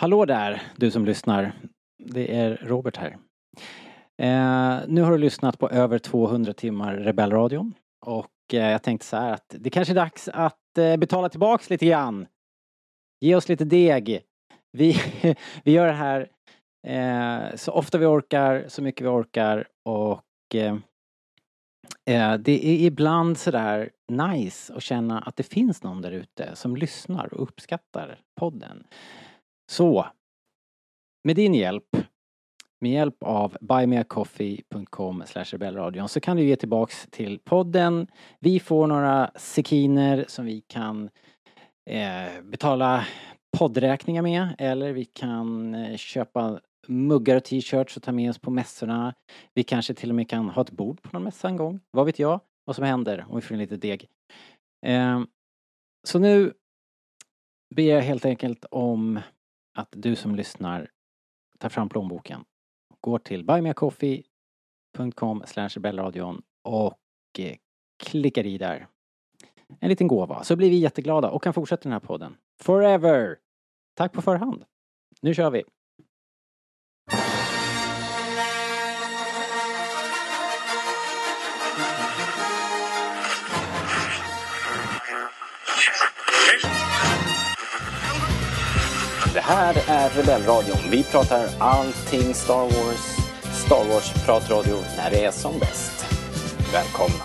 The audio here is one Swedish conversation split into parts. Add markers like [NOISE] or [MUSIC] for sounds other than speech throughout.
Hallå där, du som lyssnar. Det är Robert här. Eh, nu har du lyssnat på över 200 timmar Rebellradion. Och eh, jag tänkte så här att det kanske är dags att eh, betala tillbaks lite grann. Ge oss lite deg. Vi, [LAUGHS] vi gör det här eh, så ofta vi orkar, så mycket vi orkar och eh, eh det är ibland sådär nice att känna att det finns någon där ute som lyssnar och uppskattar podden. Så, med din hjälp, med hjälp av buymeacoffee.com rebellradion så kan du ge tillbaks till podden. Vi får några sekiner som vi kan eh, betala poddräkningar med eller vi kan eh, köpa muggar och t-shirts och ta med oss på mässorna. Vi kanske till och med kan ha ett bord på någon mässa en gång. Vad vet jag vad som händer om vi får in lite deg. Eh, så nu ber jag helt enkelt om att du som lyssnar tar fram plånboken, går till buymeacoffee.com rebellradion och eh, klickar i där en liten gåva så blir vi jätteglada och kan fortsätta den här podden. Forever! Tack på förhand. Nu kör vi! Det här är Rebellradion. Vi pratar allting Star Wars. Star Wars-pratradio när det är som bäst. Välkomna!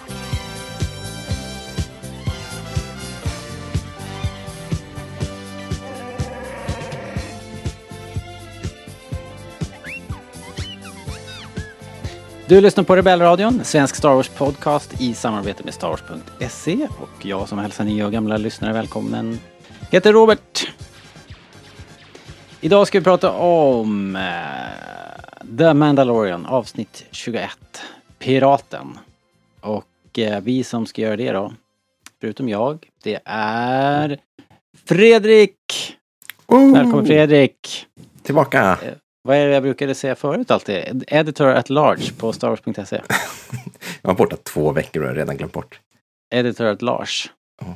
Du lyssnar på Rebellradion, svensk Star Wars podcast i samarbete med Star Wars.se. och jag som hälsar nya och gamla lyssnare välkommen heter Robert. Idag ska vi prata om eh, The Mandalorian avsnitt 21, Piraten. Och eh, vi som ska göra det då, förutom jag, det är Fredrik! Oh, Välkommen Fredrik! Tillbaka! Vad är det jag brukade säga förut alltid? Editor at large på starwars.se. [LAUGHS] Jag var borta två veckor och har redan glömt bort. Editor at large. Ja.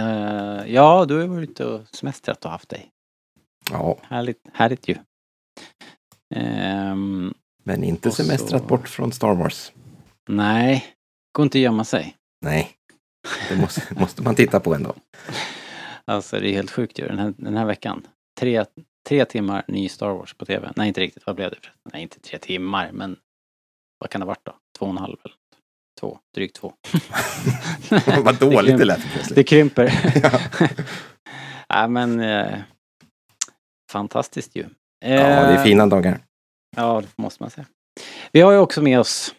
Eh, ja, du har varit ute och semestrat och haft dig. Ja, Härligt, härligt ju. Ehm, men inte Och så- semestrat bort från Star Wars. nej, går inte att gömma sig. Nej, det måste, [LAUGHS] måste man titta på ändå. Alltså det är helt sjukt ju den här, den här veckan. Tre, tre timmar ny Star Wars på TV. Nej, inte riktigt. Vad blev det? Nej, inte tre timmar, men vad kan det ha varit då? Två och en halv eller något. Två, drygt två. [LAUGHS] Vad dåligt det krymper. lät Det plötsligt. krymper. [LAUGHS] Ja. Nej men eh, fantastiskt ju. Ja, det är fina dagar. Ja, det måste man säga. Vi har ju också med oss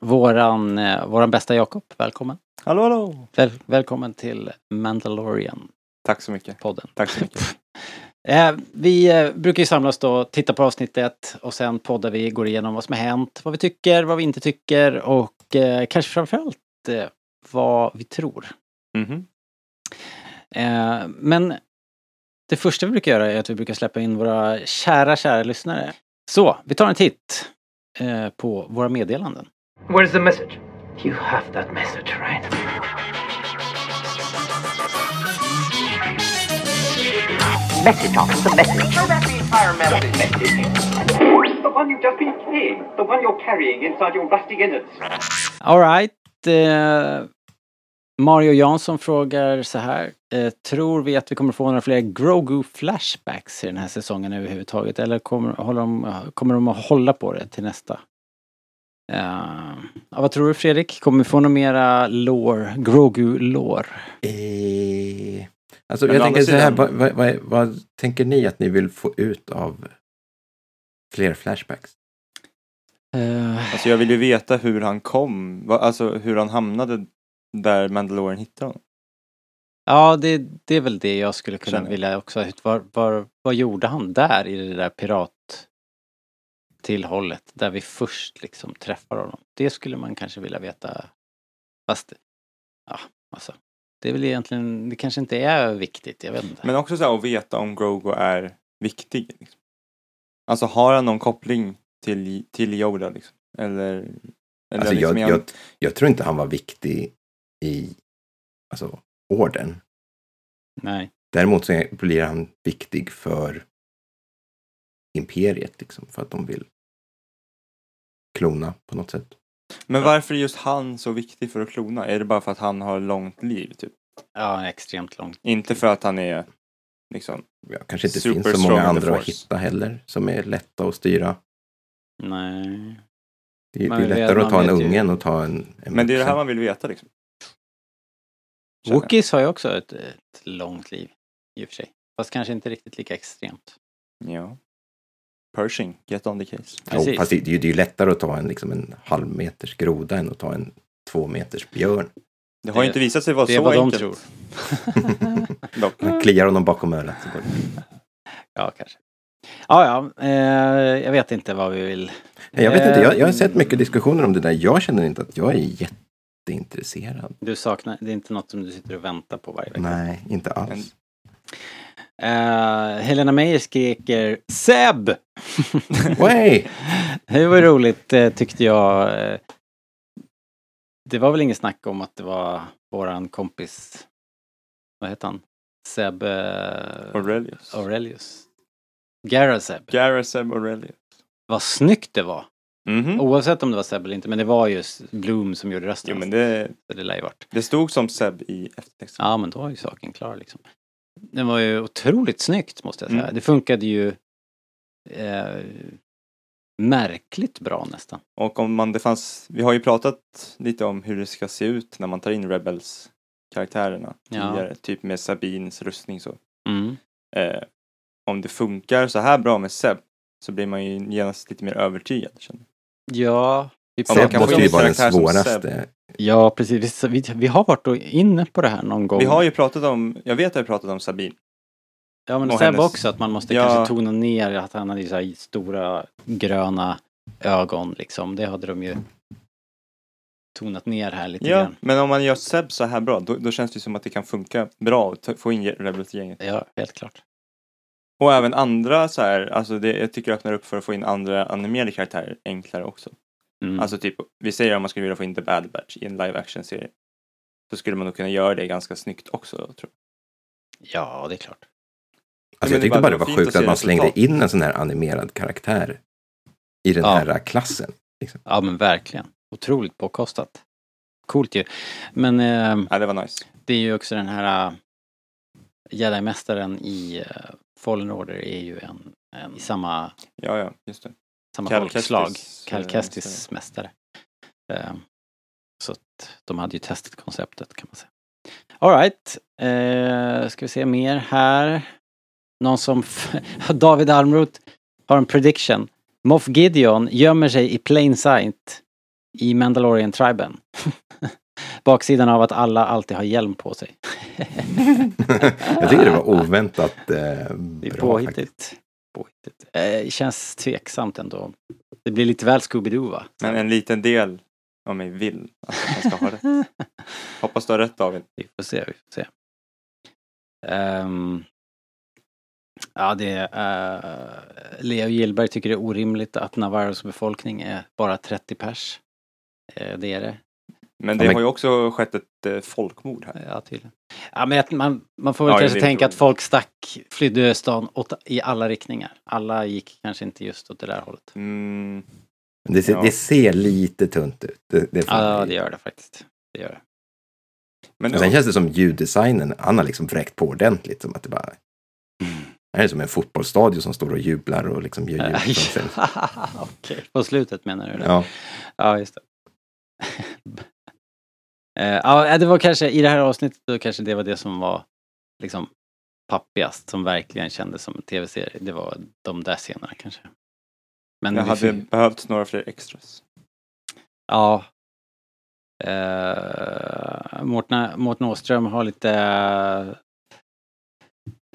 våran, eh, våran bästa Jakob. Välkommen. Hallå, hallå! Väl, välkommen till Mandalorian-podden. Tack så mycket. Tack så mycket. [LAUGHS] Eh, vi eh, brukar ju samlas då, titta på avsnitt ett och sen poddar vi, går igenom vad som har hänt, vad vi tycker, vad vi inte tycker och eh, kanske framförallt eh, vad vi tror. Mhm. Eh, men det första vi brukar göra är att vi brukar släppa in våra kära, kära lyssnare. Så, vi tar en titt eh, på våra meddelanden. Where's the message? You have that message, right? Message, officer, message. Throw back the entire message. Message. The one you've just been carrying. The one you're carrying inside your rusty innards. Alright. Eh, Mario Jansson frågar så här. Eh, tror vi att vi kommer få några fler Grogu flashbacks i den här säsongen överhuvudtaget? Eller kommer, håller de, kommer de att hålla på det till nästa? Ja, vad tror du Fredrik? Kommer vi få några mera lore, Grogu-lore? Eh, alltså, Men jag tänker så här, vad, vad, vad, vad tänker ni att ni vill få ut av fler flashbacks? Eh, Alltså jag vill ju veta hur han kom, alltså hur han hamnade där Mandalorian hittade honom. Ja, det, det är väl det jag skulle kunna Känner jag. vilja också. Var, var, vad gjorde han där i det där pirattillhållet där vi först liksom träffar honom? Det skulle man kanske vilja veta. Fast, ja, alltså. Det är väl egentligen, det kanske inte är viktigt, jag vet inte. Men också så här att veta om Grogu är viktig. Liksom. Alltså har han någon koppling till, till Yoda liksom? Eller? eller Alltså, liksom, jag, jag, jag tror inte han var viktig i alltså, orden. Nej. Däremot så blir han viktig för imperiet, liksom, för att de vill klona på något sätt. Men varför är just han så viktig för att klona? Är det bara för att han har långt liv? Typ? Ja, extremt långt. Inte för att han är liksom... Ja, kanske inte finns så många andra att hitta heller, som är lätta att styra. Nej. Det är, det är lättare att ta en vet ju. att ta en, en Men det är det här man vill veta liksom. Wookies har ju också ett, ett långt liv. I och för sig. Fast kanske inte riktigt lika extremt. Ja. Pershing, get on the case. Jo, Precis. fast det, det är ju det är ju lättare att ta en, liksom en halv meters groda än att ta en två meters björn. Det har ju Det- inte visat sig vara Det är så vad de enkelt. tror. [LAUGHS] Man kliar honom bakom örat. så går det. Ja, kanske. Ja, ja. Eh, jag vet inte vad vi vill. Jag vet inte, jag, jag har Eh, sett mycket diskussioner om det där. Jag känner inte att jag är jätteintresserad. Du saknar, det är inte något som du sitter och väntar på varje vecka. Nej, inte alls. Eh, Helena Meijer skriker Seb! [LAUGHS] Way! Det var roligt eh, tyckte jag. Eh, Det var väl inget snack om att det var våran kompis, vad heter han? Seb eh, Aurelius. Aurelius. Gara Seb. Garrett Aurelius. Vad snyggt det var. Mhm. Oavsett om det var Seb eller inte, men det var just Bloom som gjorde rösten. Jo men det, Så det lär ju varit. det stod som Seb i eftertexten. Ja, men då är ju saken klar liksom. Det var ju otroligt snyggt måste jag säga. Mm. Det funkade ju eh, märkligt bra nästan. Och om man, det fanns, vi har ju pratat lite om hur det ska se ut när man tar in Rebels karaktärerna Ja. tidigare. Typ med Sabines rustning så. Mm. Eh, om det funkar så här bra med Seb så blir man ju genast lite mer övertygad. Känner. Ja, vi Ja, man Seb kan få måste ju vara den svåraste. ja precis. Vi, vi, vi har varit inne på det här någon gång. Vi har ju pratat om, jag vet att jag pratat om Sabine. ja, men och Seb hennes- också, att man måste Ja. kanske tona ner att han hade så här stora gröna ögon liksom. Det hade de ju tonat ner här lite Ja, grann. men om man gör Seb så här bra då, då känns det som att det kan funka bra att få in Rebels-gänget. Ja, helt klart. Och även andra så här, alltså det, jag tycker det öppnar upp för att få in andra animerade karaktärer enklare också. Mm. Alltså typ, vi säger om man skulle vilja få in The Bad Batch i en live action-serie. Så skulle man nog kunna göra det ganska snyggt också, tror jag. ja, det är klart. Alltså Men jag det tyckte bara det var sjukt att man slängde resultat. in en sån här animerad karaktär i den Ja. här klassen. Ja, men verkligen. Otroligt påkostat. Coolt ju. Men eh, Ja, det var nice. det är ju också den här uh, Jedi-mästaren i uh, Fallen Order är ju en, en samma, Ja, ja, just det. samma Cal folkslag. Kestis, Cal eh, mästare. Eh, så att de hade ju testat konceptet kan man säga. Alright, uh, ska vi se mer här. Någon som, [LAUGHS] David Almroth har en prediction. Moff Gideon gömmer sig i plain sight i Mandalorian-triben. [LAUGHS] Baksidan av att alla alltid har hjälm på sig. [LAUGHS] jag tycker det var oväntat eh, Det är bra faktiskt. påhittigt. påhittigt. Eh, känns tveksamt ändå. Det blir lite väl Scooby-Doo va? Men en liten del av mig vill att han ska ha rätt. [LAUGHS] Hoppas du har rätt David. Vi får se, vi får se. Ehm, ja, det är... Uh, Leo Gillberg tycker det är orimligt att Navarros befolkning är bara 30 pers. Eh, det är det. Men det Ja, men- har ju också skett ett eh, folkmord här. Ja, tydligen. Ja, men att man, man får väl Ja, kanske det tänka att folk stack, flydde stan åt, i alla riktningar. Alla gick kanske inte just åt det där hållet. Mm, Det ser, Ja. det ser lite tunt ut. Det, det Ja, det gör det faktiskt. Det gör det. men Men sen känns det som ljuddesignen, han har liksom vräkt på ordentligt. Som att det bara... Det här är som en fotbollsstadion som står och jublar och liksom gör ljud. [LAUGHS] Okej, på slutet menar du det? Ja, Ja, just det. [LAUGHS] Eh, Ja, det var kanske i det här avsnittet då kanske det var det som var liksom pappigast, som verkligen kändes som en tv-serie. Det var de där scenerna kanske. Men jag hade fick- behövt några fler extras. Ja. Uh, Mårten, Mårten Åström har lite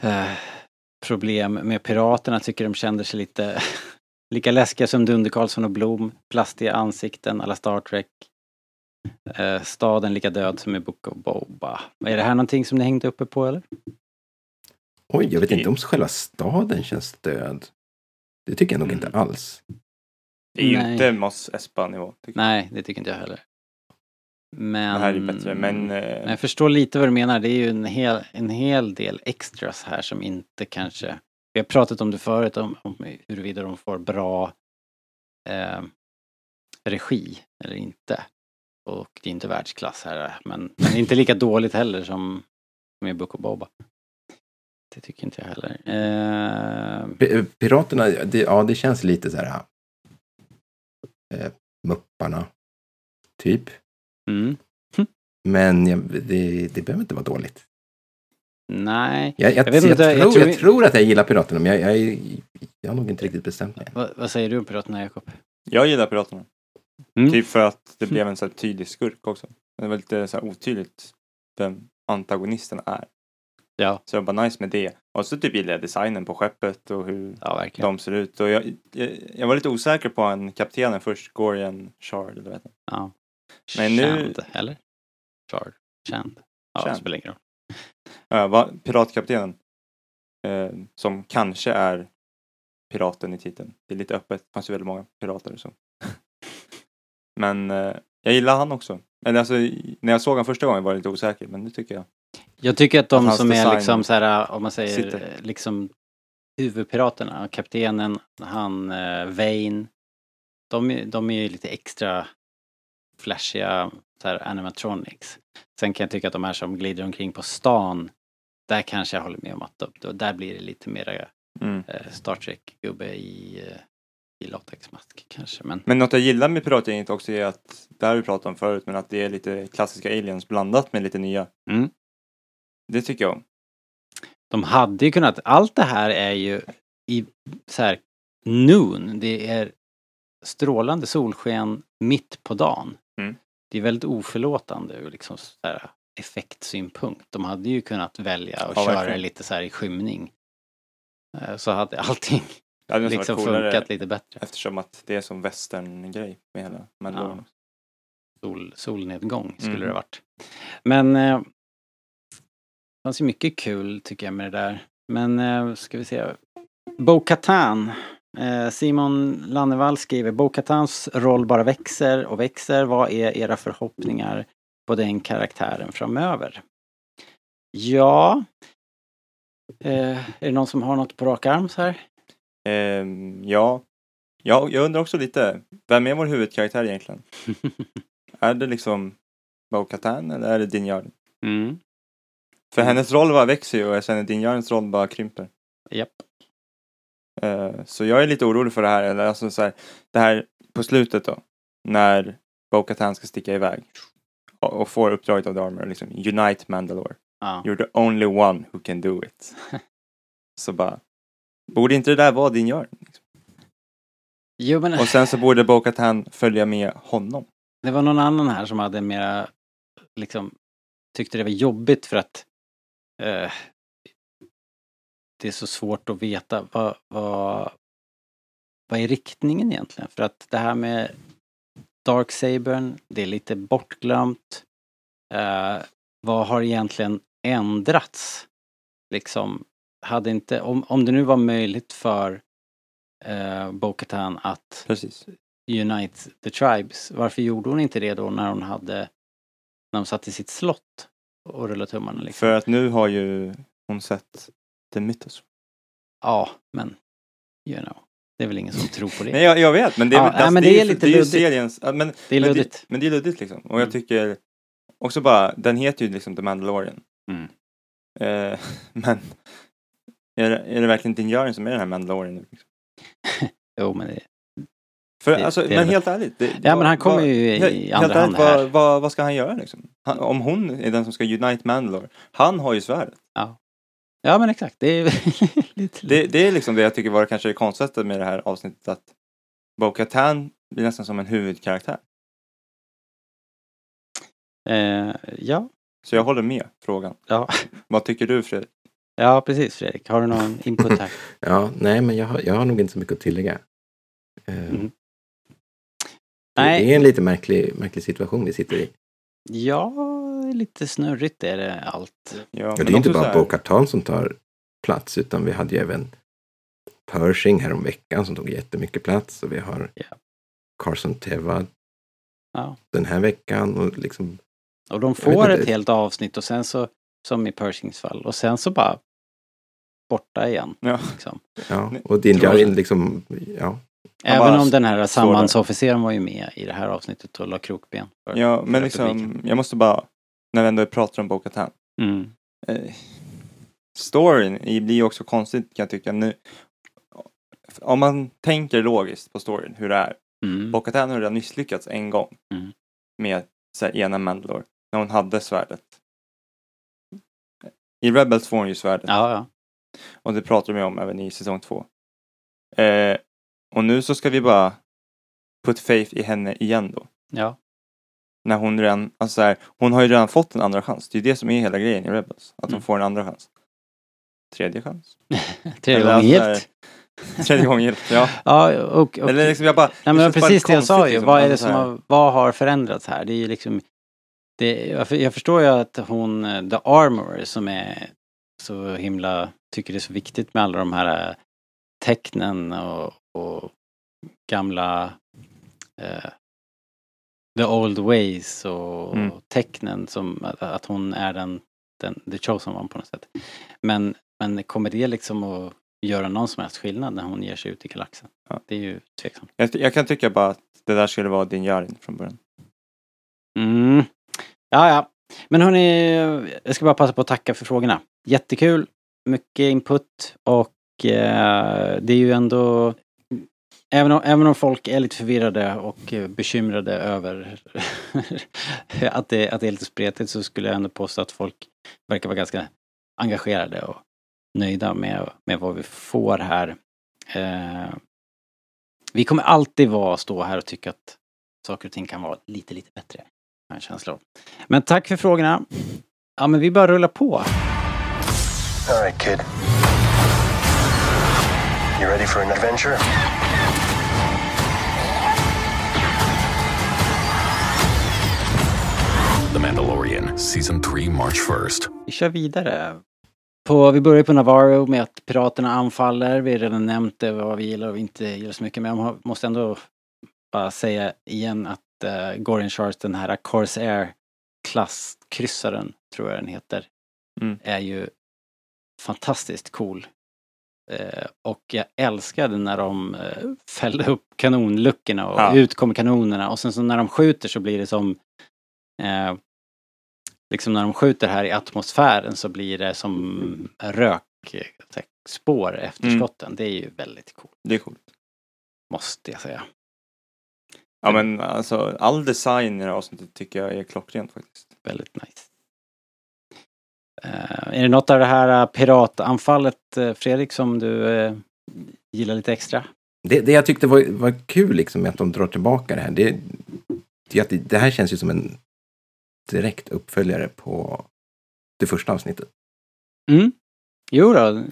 eh, problem med piraterna, tycker de kände sig lite [LAUGHS] lika läskiga som Dunder Karlsson och Blom, plastiga ansikten alla Star Trek. Eh, staden lika död som i Book of Boba. Är det här någonting som ni hängde uppe på eller? oj, jag vet inte om själva staden känns död. Det tycker jag nog Mm. inte alls. Det är ju Nej. inte Moss Espa-nivå. tycker jag. Nej, det tycker inte jag heller. Men, Det här är bättre, men... men Eh, jag förstår lite vad du menar. Det är ju en hel, en hel del extras här som inte kanske... Vi har pratat om det förut, om, om huruvida de får bra eh, regi eller inte. Och det är inte världsklass här, men, men inte lika dåligt heller som med Book of Boba. Det tycker inte jag heller. Eh, Piraterna, det, ja det känns lite så här. Eh, mupparna. Typ. mm, Men jag, det, det behöver inte vara dåligt. nej, Jag, jag, Jag jag, inte, jag tror, tror- jag tror att jag gillar Piraterna, men jag, jag, jag har nog inte riktigt bestämt mig. vad, vad säger du om Piraterna, Jakob? jag gillar Piraterna. Mm. Typ för att det blev en så tydlig skurk också. Det var lite så här otydligt vem antagonisten är. Ja, Så det var bara nice med det. Och så typ gillade jag designen på skeppet och hur ja de ser ut. Och jag, jag, jag var lite osäker på en kaptenen först, Gorian Shard eller vad? Ja. Men nu- Chand, eller? Chard? Chand? Ja, det Chand. spelar ingen roll. Ja, va, piratkaptenen. Eh, som kanske är piraten i titeln. Det är lite öppet, det fanns ju väldigt många pirater och så. Men eh, jag gillar han också. Eller alltså, när jag såg honom första gången var jag lite osäker, men nu tycker jag. Jag tycker att de Hans som är liksom så här, om man säger sitter. eh, liksom huvudpiraterna, kaptenen, han eh, Vane, de, är- de är ju lite extra flashiga så här animatronics. Sen kan jag tycka att de här som glider omkring på stan, där kanske jag håller med om att då, där blir det lite mera Mm. eh, Star Trek-gubbe i, eh, i latexmask kanske. Men Men något jag gillar med piratgänget också är att, det har vi pratat om förut, men att det är lite klassiska aliens blandat med lite nya. Mm. Det tycker jag om. De hade ju kunnat, allt det här är ju i så här noon, det är strålande solsken mitt på dagen. Mm. Det är väldigt oförlåtande ur liksom så här effektsynpunkt. De hade ju kunnat välja och Ja, köra verkligen. lite så här i skymning. Eh, Så hade allting Det hade liksom funkat lite bättre. eftersom att det är som western-grej med hela Mandalorian. Sol, solnedgång skulle Mm. det varit. Men eh, det fanns ju mycket kul tycker jag med det där. Men eh, ska vi se. Bo-Katan. Eh, Simon Lannevall skriver Bo-Katans roll bara växer och växer. Vad är era förhoppningar på den karaktären framöver? Ja. Eh, är det någon som har något på rak arm så här? Ehm, ja. ja, jag undrar också lite, vem är vår huvudkaraktär egentligen? [LAUGHS] är det liksom Bo-Katan eller är det Din Djarin? mm. För hennes roll bara växer ju och känner Din Djarins roll bara krymper. Japp. Eh, så jag är lite orolig för det här, eller alltså så här, det här på slutet då, när Bo-Katan ska sticka iväg och, och får uppdraget av Dharma, liksom Unite Mandalore. Ja. You're the only one who can do it. [LAUGHS] så bara, borde inte det där vara din? Liksom? Jo men Och sen så borde Bo-Katan följa med honom. Det var någon annan här som hade mera, liksom, tyckte det var jobbigt för att eh, det är så svårt att veta vad, vad, vad är riktningen egentligen? För att det här med Darksabern, det är lite bortglömt. Eh, vad har egentligen ändrats? Liksom, hade inte, om, om det nu var möjligt för eh, Bo-Katan att Precis. Unite the Tribes. Varför gjorde hon inte det då när hon hade, när hon satt i sitt slott och rullade tummarna liksom? För att nu har ju hon sett The Mythos. Ja, men you know. Det är väl ingen som tror på det. [LAUGHS] Nej, jag, jag vet, men det, är Ja, väl- nej, alltså, men det, det är lite det är ju luddigt. seriens, men, Det är men, luddigt. det, men det är luddigt liksom. Och jag Mm. tycker också bara, den heter ju liksom The Mandalorian. Mm. Eh, [LAUGHS] men är det, är det verkligen din Djarin som är den här Mandalorian nu? Liksom? [LAUGHS] Jo, men det, För, Det- alltså, det men helt ärligt. Det, Ja, men han kommer ju i- helt- i helt andra hand ärligt, vad, här. vad, vad ska han göra liksom? Han, om hon är den som ska unite Mandalore, han har ju svärdet. ja men exakt. Det är [LAUGHS] lite... Det, det är liksom det jag tycker var kanske det konstigaste med det här avsnittet att Bo-Katan blir nästan som en huvudkaraktär. eh, ja, Så jag håller med frågan. ja. Vad tycker du Fredrik? Ja, precis Fredrik. Har du någon input här? [LAUGHS] Ja, nej, men jag har, jag har nog inte så mycket att tillägga. Eh, Mm. det- Nej. Det är en lite märklig, märklig situation vi sitter i. Ja, lite snurrigt är det allt. Ja, Ja, det är inte bara här- Bo-Katan som tar plats, utan vi hade ju även Pershing här om veckan som tog jättemycket plats. Och vi har Ja. Carson Teva Ja. den här veckan och liksom, Och de får ett helt avsnitt och sen så, som i Pershings fall, och sen så bara borta igen. Ja. Liksom. ja. Och din. Jarin liksom, ja. Även om den här sambandsofficeren var ju med i det här avsnittet och la krokben. För, Ja, för men liksom, jag måste bara, när vi ändå pratar om Bo-Katan. Mm. Eh, storyn blir ju också konstigt kan jag tycka nu. Om man tänker logiskt på storyn, hur det är. Mm. Bo-Katan har redan misslyckats en gång. Mm. Med här, ena Mandalore. När hon hade svärdet. I Rebels får hon ju svärdet. Ja, ja. Och det pratar vi om även i säsong två. Eh, och nu så ska vi bara put faith i henne igen då. ja. När hon redan, alltså så här, hon har ju redan fått en andra chans. Det är ju det som är hela grejen i Rebels. Att Mm. hon får en andra chans. Tredje chans? [LAUGHS] Tredje gången alltså, gilt. Tredje gången gillt, ja. [LAUGHS] Ja, och, och Eller liksom jag bara... Nej men det det bara precis det jag sa ju. liksom. Vad är det Alltså som så här, har, vad har förändrats här? Det är ju liksom det, jag förstår ju att hon, eh, The Armorer som är så himla, tycker det är så viktigt med alla de här eh, tecknen och, och gamla eh, The Old Ways och Mm. tecknen som att, att hon är den, den, the chosen one på något sätt. Men, men kommer det liksom att göra någon som helst skillnad när hon ger sig ut i galaxen? Ja. Det är ju tveksamt. Jag, jag kan tycka bara att det där skulle vara din Jarin från början. Mm. Ja, ja. Men hörni, jag ska bara passa på att tacka för frågorna. Jättekul, mycket input och eh, det är ju ändå Även om, även om folk är lite förvirrade och eh, bekymrade över [LAUGHS] att, det, att det är lite spretigt så skulle jag ändå påstå att folk verkar vara ganska engagerade och nöjda med, med vad vi får här. Eh, vi kommer alltid vara, stå här och tycka att saker och ting kan vara lite, lite bättre en känsla av. Men tack för frågorna. Ja, men vi bara rullar på. All right, kid. You ready for an adventure? The Mandalorian, Season 3, March 1st. Vi kör vidare. På, vi börjar på Navarro med att piraterna anfaller. Vi har redan nämnt det, vad vi gillar och inte gillar så mycket. Men jag må- måste ändå bara säga igen att uh, Gorian Sharks, den här Corsair klasskryssaren, tror jag den heter, Mm. är ju fantastiskt cool. Eh, och jag älskade när de uh, fällde upp kanonluckorna och Ja. ut kommer kanonerna och sen så när de skjuter så blir det som eh, liksom när de skjuter här i atmosfären så blir det som rök, eh, så här, spår efter Mm. skotten. Det är ju väldigt coolt, Det är coolt. måste jag säga. Ja men alltså all design i det här avsnittet tycker jag är klockrent faktiskt. Väldigt nice. Eh, är det något av det här eh, piratanfallet, eh, Fredrik, som du eh, gillar lite extra? Det, det jag tyckte var, var kul liksom med att de drar tillbaka det här. Det, det, det här känns ju som en direkt uppföljare på det första avsnittet. Mm. Jo då,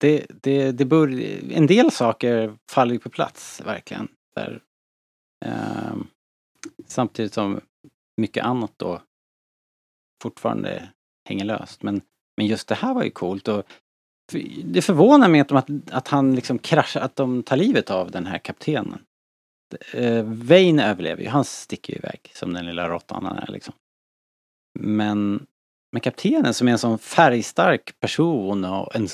det, det, det bör, en del saker faller ju på plats verkligen. Där, Eh, samtidigt som mycket annat då fortfarande hänger löst. Men, men just det här var ju coolt och det förvånar mig att, de, att, att han liksom kraschar, att de tar livet av den här kaptenen. Eh, Wayne överlever ju, han sticker ju iväg som den lilla råttan han är liksom. Men men kaptenen som är en sån färgstark person och en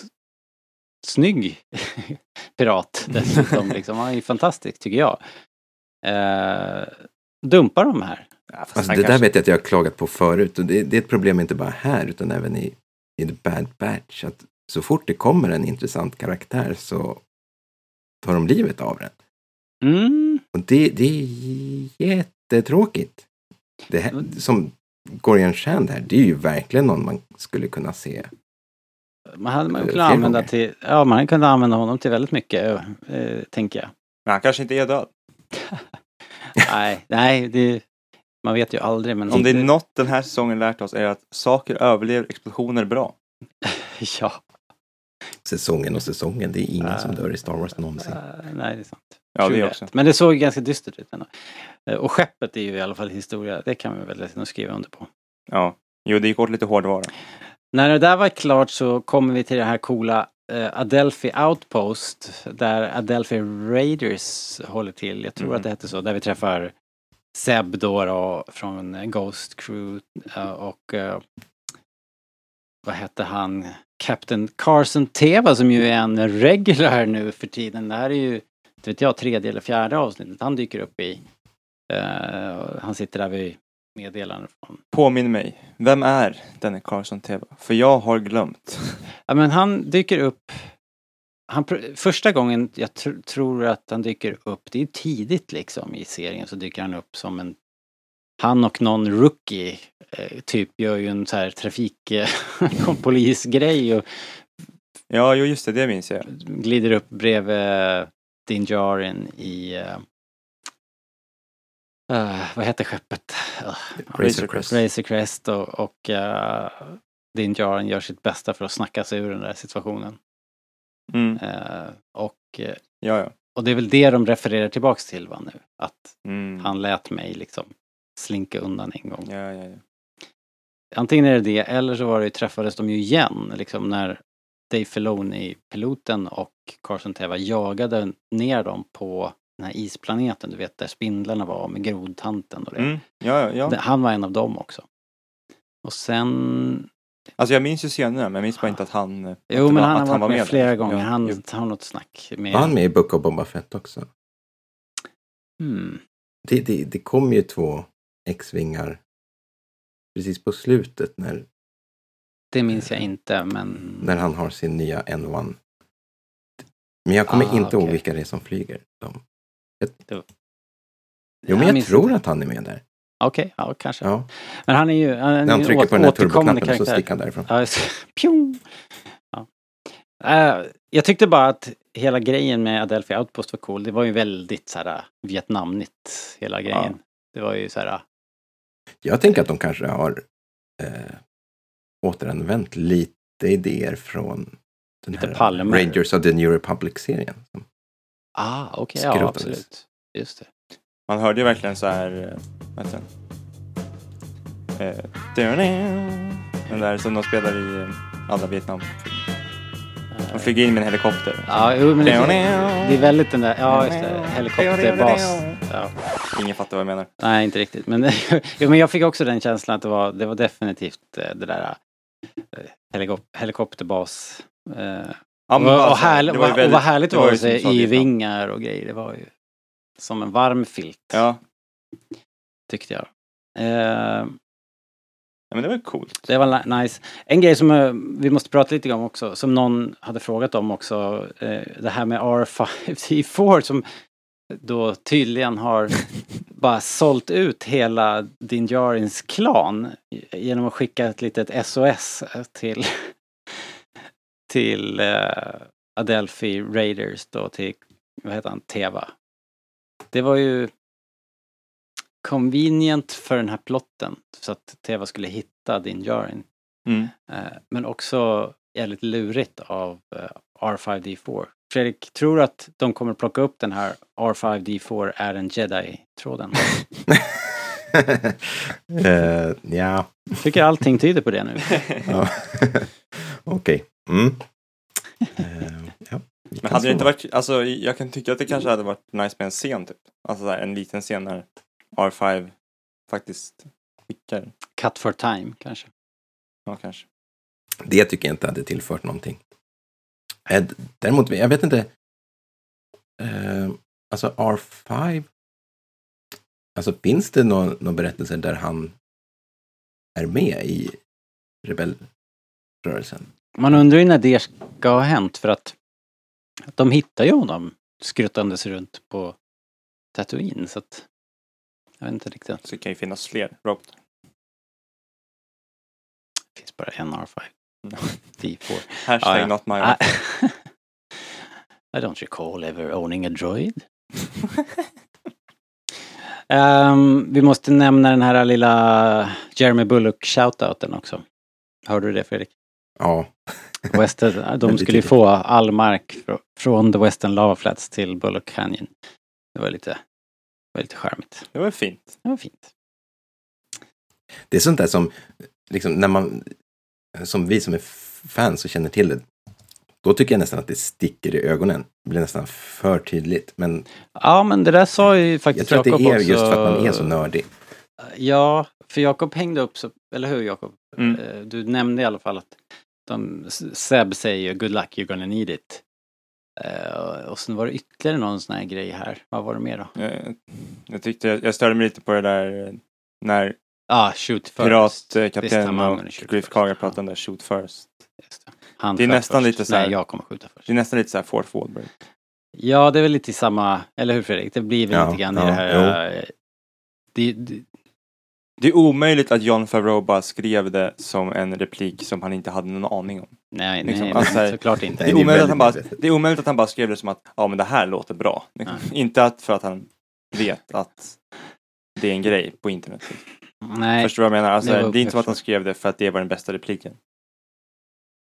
snygg [LAUGHS] pirat dessutom. liksom. Han är ju fantastisk tycker jag. Eh, dumpar de här. Ja, Alltså, det där kanske- vet jag att jag har klagat på förut. Och det, det är ett problem inte bara här utan även i, i The Bad Batch. Att så fort det kommer en intressant karaktär så tar de livet av den. Mm, Och det, det är jättetråkigt. Det här, som Gorian Shand här, det är ju verkligen någon man skulle kunna se. man hade man Eh, kunnat använda gånger. till, ja man hade kunnat använda honom till väldigt mycket, eh, tänker jag. Men han kanske inte är död. [LAUGHS] nej, nej, det, man vet ju aldrig men Om det är något den här säsongen lärt oss är att saker överlever explosioner bra. [LAUGHS] Ja, Säsongen och säsongen, det är ingen Ah. som dör i Star Wars någonsin. eh, nej det är sant. Ja, det också. Men det såg ganska dystert ut ändå. Eh, Och skeppet är ju i alla fall historia, det kan vi väl nog skriva under på. Ja. Jo, det gick åt lite hårdvara. När det där var klart så kommer vi till det här coola Adelphi Outpost där Adelphi Raiders håller till. Jag tror Mhm. att det hette så. Där vi träffar Seb då, då från eh, Ghost Crew eh, och eh, vad hette han? Captain Carson Teva som ju är en regular nu för tiden. Det här är ju, inte vet jag, tredje eller fjärde avsnittet han dyker upp i. Eh, han sitter där vid meddelanden från Påminn mig. Vem är denne Carson Teva? För jag har glömt. [LAUGHS] Ja men han dyker upp han, första gången jag tr- tror att han dyker upp, det är tidigt liksom i serien, så dyker han upp som en han och någon rookie eh, typ gör ju en så här trafikpolisgrej [LAUGHS] och Ja, jo just det, det minns jag. glider upp bredvid Din Djarin i eh, eh, vad heter skeppet? Uh, Razor Crest. Razor Crest och, och uh, Din Djarin gör sitt bästa för att snacka sig ur den där situationen. Mm. Eh, och, Ja, ja. och det är väl det de refererar tillbaks till va nu? Att Mm. han lät mig liksom slinka undan en gång. Ja, ja, ja. Antingen är det det eller så var det ju, träffades de ju igen liksom när Dave Filoni, piloten och Carson Teva jagade ner dem på den här isplaneten, du vet där spindlarna var med grodtanten och det. Mm. Ja, ja, ja. Han var en av dem också. Och sen, Alltså jag minns ju scenerna, men jag minns bara inte att han... att jo men var- han har varit med, där. flera gånger, Ja, han jo. har något snack med... Var han med i Book of Boba Fett också? Hmm. Det, det, det kom ju två X-vingar precis på slutet när, Det minns jag inte men... när han har sin nya N1. Men jag kommer Ah, inte ihåg okej. vilka det är som flyger. De. Jo, Jag men jag tror inte. att han är med där. Okej, ja kanske. Ja. Men han är ju han är När han trycker åt- på den här turboknappen så sticker han därifrån. Ja, just! [LAUGHS] Ja. Eh, jag tyckte bara att hela grejen med Adelphi Outpost var cool. Det var ju väldigt så här Vietnamnigt, hela grejen. Det var ju så här, Jag tänker att de kanske har eh, återanvänt lite idéer från den Lite här Palmer. Rangers of the New Republic-serien. Ah okej, ja Skrotades. absolut. Just det. Man hörde ju verkligen så här... eh, Vad heter den? Eh, den där som de spelar i eh, alla Vietnam. De flyger in med en helikopter. Ja, men det, det är väldigt den där, ja just det, helikopterbas. Ja. Ingen fattar vad jag menar. Nej, inte riktigt. Men, [LAUGHS] jo, men jag fick också den känslan att det var, det var definitivt eh, det där eh, helikop helikopterbas. Ja, men och, och, alltså, det var och vad härligt det det var ju du sa, i vingar och grejer. Det var ju som en varm filt, Ja, tyckte jag. Eh, ja, men det var coolt. det var nice. En grej som eh, vi måste prata lite om också, som någon hade frågat om också, eh, det här med R5D4 [LAUGHS] som då tydligen har [LAUGHS] bara sålt ut hela Din Djarins klan genom att skicka ett litet SOS till till eh, Adelphi Raiders då till, vad heter han, Teva. Det var ju convenient för den här plotten så att Teva skulle hitta Din Djarin. Mm. Eh, men också jävligt lurigt av eh, R5D4. Fredrik, tror du att de kommer plocka upp den här R5D4 är en Jedi-tråden? uh, [LAUGHS] ja, Tycker allting tyder på det nu. [LAUGHS] okej. Mm. Eh, ja, Men hade det inte varit, alltså jag kan tycka att det kanske hade varit nice med en scen typ. Alltså så här, en liten scen när R5 faktiskt skickar. Cut for time kanske. Ja, kanske. Det tycker jag inte hade tillfört någonting. Eh, Däremot, jag vet inte. Eh, alltså R5. Alltså finns det någon, någon berättelse där han är med i rebellrörelsen? Man undrar ju när det ska ha hänt för att de hittar ju honom skruttandes runt på Tatooine så att jag vet inte riktigt. Så det kan ju finnas fler robotar. Det finns bara en R5. D4. [LAUGHS] Hashtag ja. not my I, I [LAUGHS] don't recall ever owning a droid. Ehm, [LAUGHS] vi måste nämna den här lilla Jeremy Bullock shoutouten också. Hörde du det Fredrik? Ja, [LAUGHS] Western, de skulle ju få all mark fr- från The Western Lava Flats till Bullock Canyon. Det var lite, det var lite charmigt. Det var fint. Det var fint. det är sånt där som, liksom, när man, som vi som är fans och känner till det, Då tycker jag nästan att det sticker i ögonen. Det blir nästan för tydligt. Men Ja, men det där sa ju jag faktiskt tror att det Jakob är också. just för att man är så nördig. Ja, för Jakob hängde upp så, eller hur Jakob? Mm. Eh, Du nämnde i alla fall att de, Seb säger good luck, you're gonna need it. Eh, och sen var det ytterligare någon sån här grej här. Vad var det mer då? Jag, jag tyckte, jag störde mig lite på det där eh, när Ah, piratkaptenen och Griff. Karga pratade om det där shoot first. Just det. Han Det är nästan först. lite så här- Nej, jag kommer skjuta först. Det är nästan lite så här Fort Wahlberg. Ja, det är väl lite i samma, eller hur Fredrik? Det blir väl Ja, lite grann i ja, det här. eh, Det, det, Det är omöjligt att John Favreau bara skrev det som en replik som han inte hade någon aning om. nej, Liksom, nej, alltså, nej, såklart inte. Det är, omöjligt att han bara, det är omöjligt att han bara skrev det som att ja men det här låter bra. Liksom. [LAUGHS] Inte att för att han vet att det är en grej på internet. Nej, Förstår du vad jag menar? Alltså, det det, är inte som att han skrev det för att det var den bästa repliken.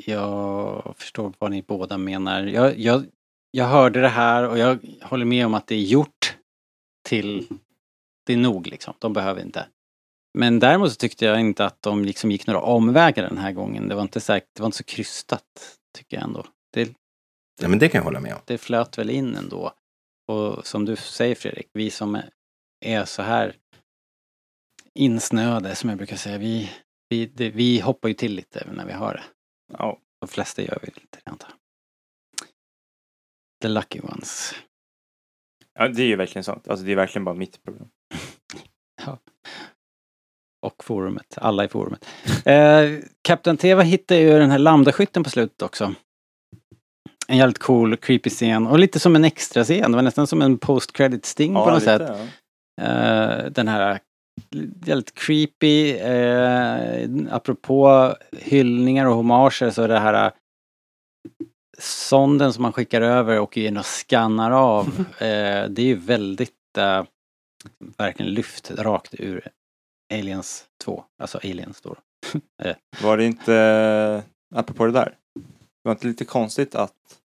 jag förstår vad ni båda menar. Jag, jag, jag hörde det här och jag håller med om att det är gjort till, det är nog liksom. De behöver inte. Men däremot så tyckte jag inte att de liksom gick några omvägar den här gången. Det var inte, säkert, det var inte så krystat, tycker jag ändå. Det, Ja, men det kan jag hålla med om. det flöt väl in ändå. Och som du säger Fredrik, vi som är så här insnöade som jag brukar säga, vi, vi, det, vi hoppar ju till lite när vi hör det. Ja. De flesta gör vi lite det antar jag. The lucky ones. ja, det är ju verkligen sant. Alltså det är verkligen bara mitt problem. [LAUGHS] Och forumet, alla i forumet. [LAUGHS] Eh, Captain Teva hittade ju den här lambdaskytten på slutet också. En jävligt cool, creepy scen och lite som en extra scen. Det var nästan som en post credit sting på något lite, sätt. ja. Eh, den här väldigt creepy, eh, apropå hyllningar och hommager så är det här eh, sonden som man skickar över och in och skannar av. [LAUGHS] eh, det är ju väldigt eh, verkligen lyft rakt ur Aliens 2, alltså Aliens då. [LAUGHS] Var det inte, eh, apropå det där, det var inte lite konstigt att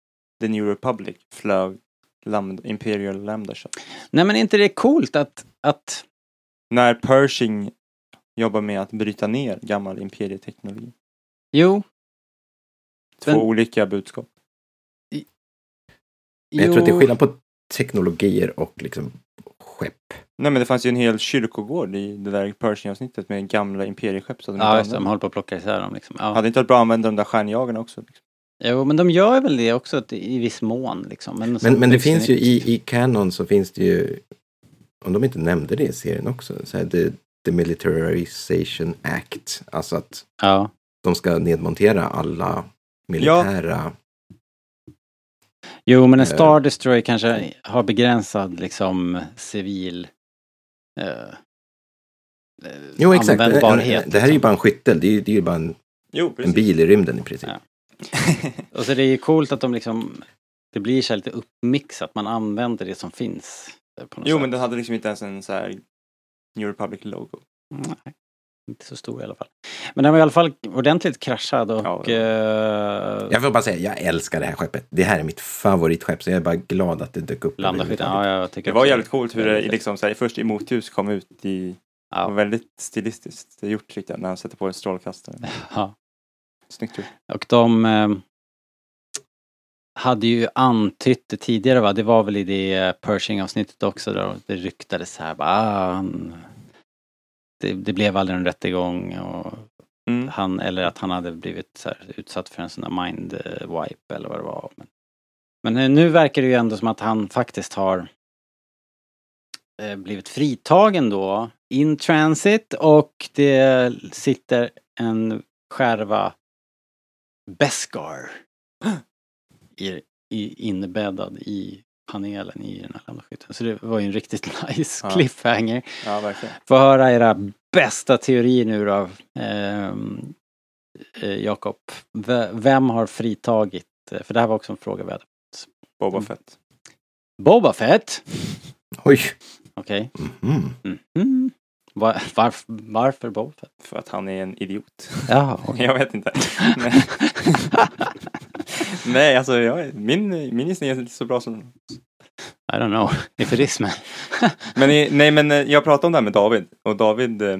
The New Republic flög Lambda, Imperial Lambda? Nej men är inte det coolt att, att När Pershing jobbar med att bryta ner gammal imperieteknologi. jo, Två Men- olika budskap. Men jag tror att det är skillnad på teknologier och liksom skepp. Nej men det fanns ju en hel kyrkogård i det där Pershing-avsnittet med gamla imperieskepp som de Ja just det, de håller på att plocka isär dem liksom. Ja. Hade inte varit bra att använda de där stjärnjagarna också? Liksom. Jo men de gör väl det också i viss mån liksom. Men, Men, men det finns ju i, i Canon så finns det ju, om de inte nämnde det i serien också, så här, the, the Militarization Act. Alltså att Ja. de ska nedmontera alla militära... Jo men en Eh. Star Destroyer kanske har begränsad liksom civil eh, eh, Jo, exakt. Användbarhet. en, det här är ju liksom. bara en skyttel. Det är ju, det är ju bara en, Jo, en bil i rymden i princip. Ja. [LAUGHS] Och så det är ju coolt att de liksom det blir så lite uppmixat, man använder det som finns. eh, På något jo, sätt. men den hade liksom inte ens en så här New Republic-logo. Nej, inte så stor i alla fall. Men den var i alla fall ordentligt kraschad och... Ja, eh, Jag får bara säga, jag älskar det här skeppet. Det här är mitt favoritskepp, så jag är bara glad att det dök upp. Ja jag tycker Det var jävligt coolt hur det liksom så här, först i motljus kom ut i... Det var Ja, väldigt stilistiskt gjort tyckte jag, när han sätter på en strålkastare. [LAUGHS] ja. Snyggt gjort. Och de eh, hade ju antytt det tidigare va, det var väl i det Pershing-avsnittet också där det ryktades så här bara, ah, han, det, det blev aldrig en rättegång och Mm. han, eller att han hade blivit så här, utsatt för en sån där mind eh, wipe eller vad det var. Men, men eh, nu verkar det ju ändå som att han faktiskt har eh, blivit fritagen då in transit och det sitter en skärva Beskar [GASPS] i, i, inbäddad i panelen i den här landskytten. Så det var ju en riktigt [LAUGHS] nice Ja. cliffhanger. Ja, verkligen. Få höra era bästa teorier nu då. Ehm, eh, Jakob, vem har fritagit, eh, för det här var också en fråga vi hade. Boba Mm. Fett. Boba Fett! [LAUGHS] Oj! Okej. Mhm. Mhm. Var, varf, varför Boba Fett? För att han är en idiot. Jaha, [LAUGHS] okej. jag vet inte. Nej, alltså jag, min, min gissning är inte så bra som... I don't know if it is man. Men i, nej men eh, jag pratade om det här med David och David eh,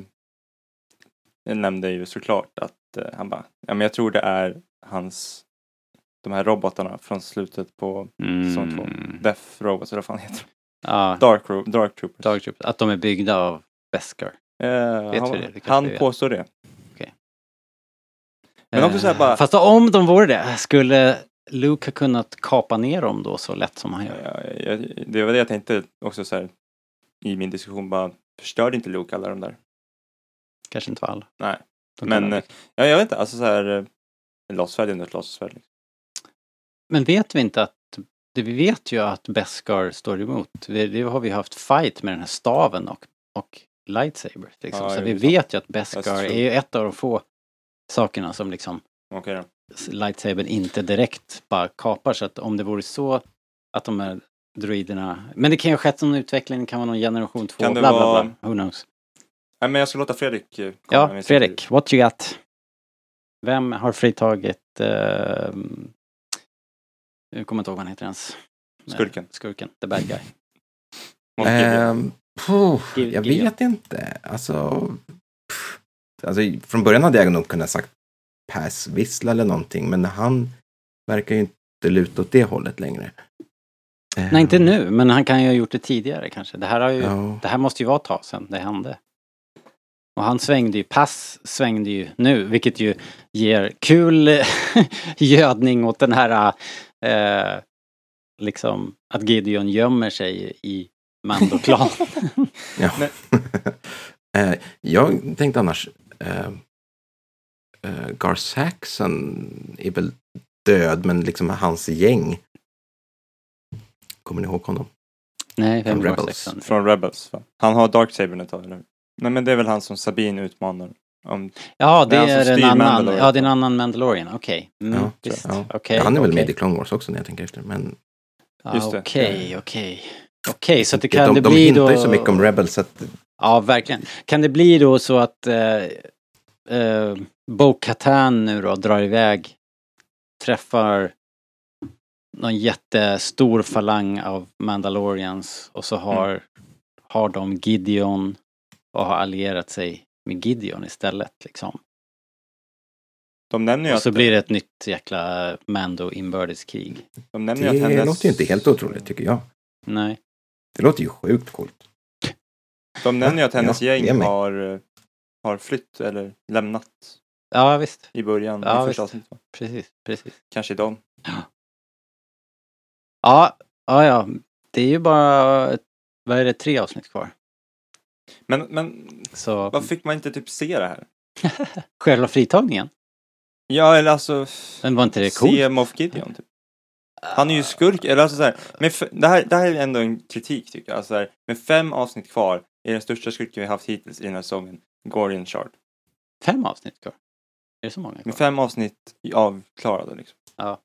nämnde ju såklart att eh, han bara, ja men jag tror det är hans de här robotarna från slutet på säsong två. Mm. Death Robots, eller vad fan heter de? Ja, Dark, Ro- Dark Troopers. Dark Troopers. Att de är byggda av Beskar. Eh, Vet han vi det? Det han vi påstår det. Men också så här bara- Fast om de vore det, skulle Luke ha kunnat kapa ner dem då så lätt som han gör? Ja, jag, det var det jag tänkte också så här i min diskussion bara, förstörde inte Luke alla de där? Kanske inte för alla. Nej. De Men ja, jag vet inte, alltså så här, en låtsasvärd är ändå ett låtsasvärd. Liksom. Men vet vi inte att det, vi vet ju att Beskar står emot. Vi, det har vi haft fight med den här staven och, och lightsaber. Liksom. Ja, så vi det vet ju att Beskar är ett av de få sakerna som liksom då. Lightsabern inte direkt bara kapar. Så att om det vore så att de här droiderna, men det kan ju ha skett någon utveckling, det kan vara någon generation två, Kan det bla bla vara- bla, who knows. Nej, men jag ska låta Fredrik eh, komma Ja, med sin Fredrik, what you got? Vem har fritagit, uh, jag kommer inte ihåg vad han heter ens. Skurken. Skurken, the bad guy. [LAUGHS] Gideon. Ehm, puh, Giv- jag vet inte. Alltså, pff. alltså, från början hade jag nog kunnat sagt pass vissla eller någonting, men han verkar ju inte luta åt det hållet längre. Nej, inte nu, men han kan ju ha gjort det tidigare kanske. Det här, har ju, Ja. det här måste ju vara ett tag sedan det hände. Och han svängde ju, pass svängde ju nu, vilket ju ger kul [LAUGHS] gödning åt den här, eh, liksom, att Gideon gömmer sig i Mando-klan. [LAUGHS] Ja. Nej. [LAUGHS] Eh, jag tänkte annars, uh, uh, Gar Saxon är väl död, men liksom hans gäng. Kommer ni ihåg honom? Nej, vem From var Rebels. sexan? Från Rebels. Va? Han har Darksabern ett tag, eller? Nej, men det är väl han som Sabine utmanar. Om, Ja, det Det är är en annan, ja det är en annan Mandalorian, okej. Mm, Ja, ja. Okej, han är väl okej. med i Clone Wars också när jag tänker efter. Men Just det. Okej, okej. Okej, så det kan de, det de bli hintar då... ju så mycket om Rebels att Ja, verkligen. Kan det bli då så att eh, eh, Bo-Katan nu då drar iväg, träffar någon jättestor falang av Mandalorians och så har, har de Gideon och har allierat sig med Gideon istället liksom. de nämner ju Och så att, blir det ett nytt jäkla Mando inbördeskrig. de nämner ju att det hennes, låter ju inte helt otroligt tycker jag. Nej. Det låter ju sjukt coolt. De nämner ju att hennes Ja, gäng har, eh, har flytt eller lämnat Ja, visst. i början. Ja, i visst. första va? Precis, precis. Kanske de. Ja, ja, ja. Det är ju bara, vad är det, tre avsnitt kvar. Men, men Så varför fick man inte typ se det här? [LAUGHS] själva fritagningen, Ja, eller alltså... men var inte det coolt? Se Moff Gideon, typ. Han är ju skurk, eller alltså så här, med det, här, det här är ändå en kritik tycker jag. Alltså så här, med fem avsnitt kvar är den största skurken vi haft hittills i den här säsongen Gorian Shard. Fem avsnitt kvar? Är det så många kvar? fem avsnitt avklarade liksom. Ja.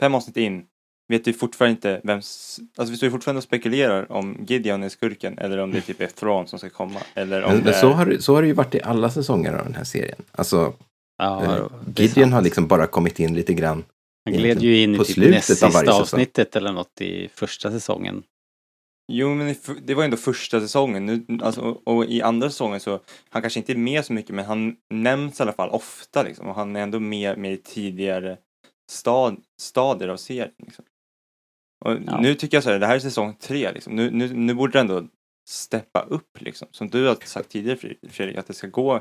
Fem avsnitt in vet vi fortfarande inte vem... s- Alltså vi står ju fortfarande och spekulerar om Gideon är skurken eller om det typ är Thrawn som ska komma. Eller om Men, det men så, är... har, det- så har det ju varit i alla säsonger av den här serien. Alltså, Ja, eh, är Gideon har liksom bara kommit in lite grann. Han gled ju in i på typ slutet näst av sista avsnittet eller något i första säsongen. Jo, men det var ändå första säsongen. Nu, alltså, och, i andra säsongen så, han kanske inte är med så mycket, men han nämns i alla fall ofta liksom. Och han är ändå med, med i tidigare stad, stadier av serien. Liksom. Och Ja. nu tycker jag så här, det här är säsong tre liksom. Nu, nu, nu borde det ändå steppa upp liksom. Som du har sagt tidigare Fred- Fredrik, att det ska gå.